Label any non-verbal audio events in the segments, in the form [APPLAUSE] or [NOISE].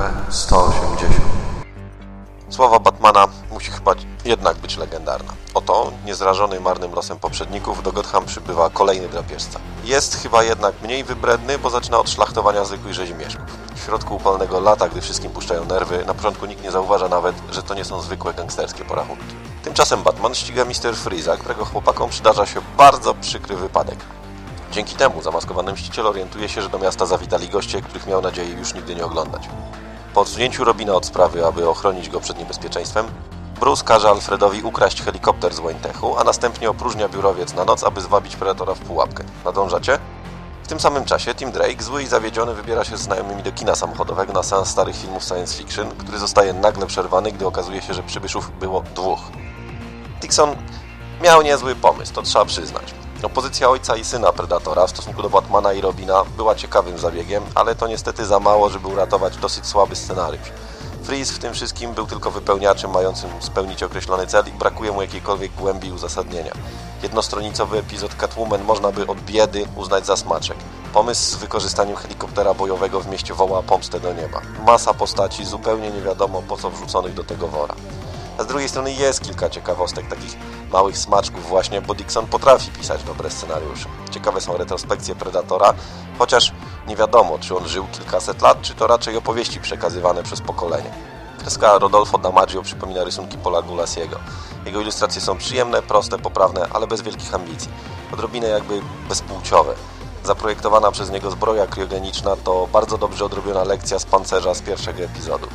SCP-180 Sława Batmana musi chyba jednak być legendarna. Oto, niezrażony marnym losem poprzedników, do Gotham przybywa kolejny drapieżca. Jest chyba jednak mniej wybredny, bo zaczyna od szlachtowania zwykłych rzezimieszków. W środku upalnego lata, gdy wszystkim puszczają nerwy, na początku nikt nie zauważa nawet, że to nie są zwykłe gangsterskie porachunki. Tymczasem Batman ściga Mr. Freeza, którego chłopakom przydarza się bardzo przykry wypadek. Dzięki temu zamaskowany mściciel orientuje się, że do miasta zawitali goście, których miał nadzieję już nigdy nie oglądać. Po odsunięciu Robina od sprawy, aby ochronić go przed niebezpieczeństwem, Bruce każe Alfredowi ukraść helikopter z Waynetechu, a następnie opróżnia biurowiec na noc, aby zwabić Predatora w pułapkę. Nadążacie? W tym samym czasie Tim Drake, zły i zawiedziony, wybiera się z znajomymi do kina samochodowego na seans starych filmów science fiction, który zostaje nagle przerwany, gdy okazuje się, że przybyszów było dwóch. Dixon miał niezły pomysł, to trzeba przyznać. Opozycja ojca i syna Predatora w stosunku do Batmana i Robina była ciekawym zabiegiem, ale to niestety za mało, żeby uratować dosyć słaby scenariusz. Freeze w tym wszystkim był tylko wypełniaczem mającym spełnić określony cel i brakuje mu jakiejkolwiek głębi uzasadnienia. Jednostronicowy epizod Catwoman można by od biedy uznać za smaczek. Pomysł z wykorzystaniem helikoptera bojowego w mieście woła pomstę do nieba. Masa postaci zupełnie nie wiadomo po co wrzuconych do tego wora. A z drugiej strony jest kilka ciekawostek, takich małych smaczków właśnie, bo Dixon potrafi pisać dobre scenariusze. Ciekawe są retrospekcje Predatora, chociaż nie wiadomo, czy on żył kilkaset lat, czy to raczej opowieści przekazywane przez pokolenie. Kreska Rodolfo Damaggio przypomina rysunki Paula Gulasiego. Jego ilustracje są przyjemne, proste, poprawne, ale bez wielkich ambicji. Odrobinę jakby bezpłciowe. Zaprojektowana przez niego zbroja kriogeniczna to bardzo dobrze odrobiona lekcja z pancerza z pierwszego epizodu.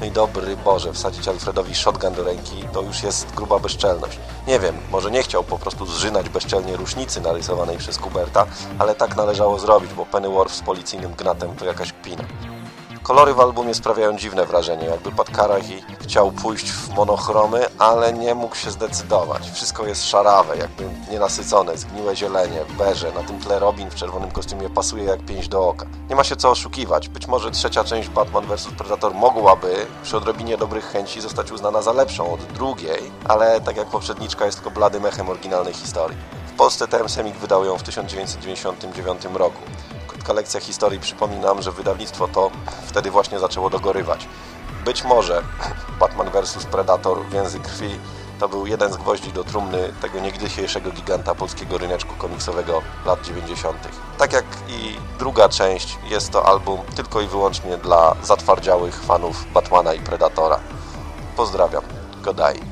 No i dobry Boże, wsadzić Alfredowi shotgun do ręki to już jest gruba bezczelność. Nie wiem, może nie chciał po prostu zżynać bezczelnie rusznicy narysowanej przez Kuberta, ale tak należało zrobić, bo Pennyworth z policyjnym gnatem to jakaś kpina. Kolory w albumie sprawiają dziwne wrażenie, jakby Karahi chciał pójść w monochromy, ale nie mógł się zdecydować. Wszystko jest szarawe, jakby nienasycone, zgniłe zielenie, beże, na tym tle Robin w czerwonym kostiumie pasuje jak pięść do oka. Nie ma się co oszukiwać, być może trzecia część Batman vs Predator mogłaby przy odrobinie dobrych chęci zostać uznana za lepszą od drugiej, ale tak jak poprzedniczka jest tylko bladym echem oryginalnej historii. W Polsce TM Semik wydał ją w 1999 roku krótka lekcja historii przypominam, że wydawnictwo to wtedy właśnie zaczęło dogorywać. Być może [LAUGHS] Batman vs Predator Więzy Krwi to był jeden z gwoździ do trumny tego niegdysiejszego giganta polskiego ryneczku komiksowego lat 90. Tak jak i druga część, jest to album tylko i wyłącznie dla zatwardziałych fanów Batmana i Predatora. Pozdrawiam. Godaj.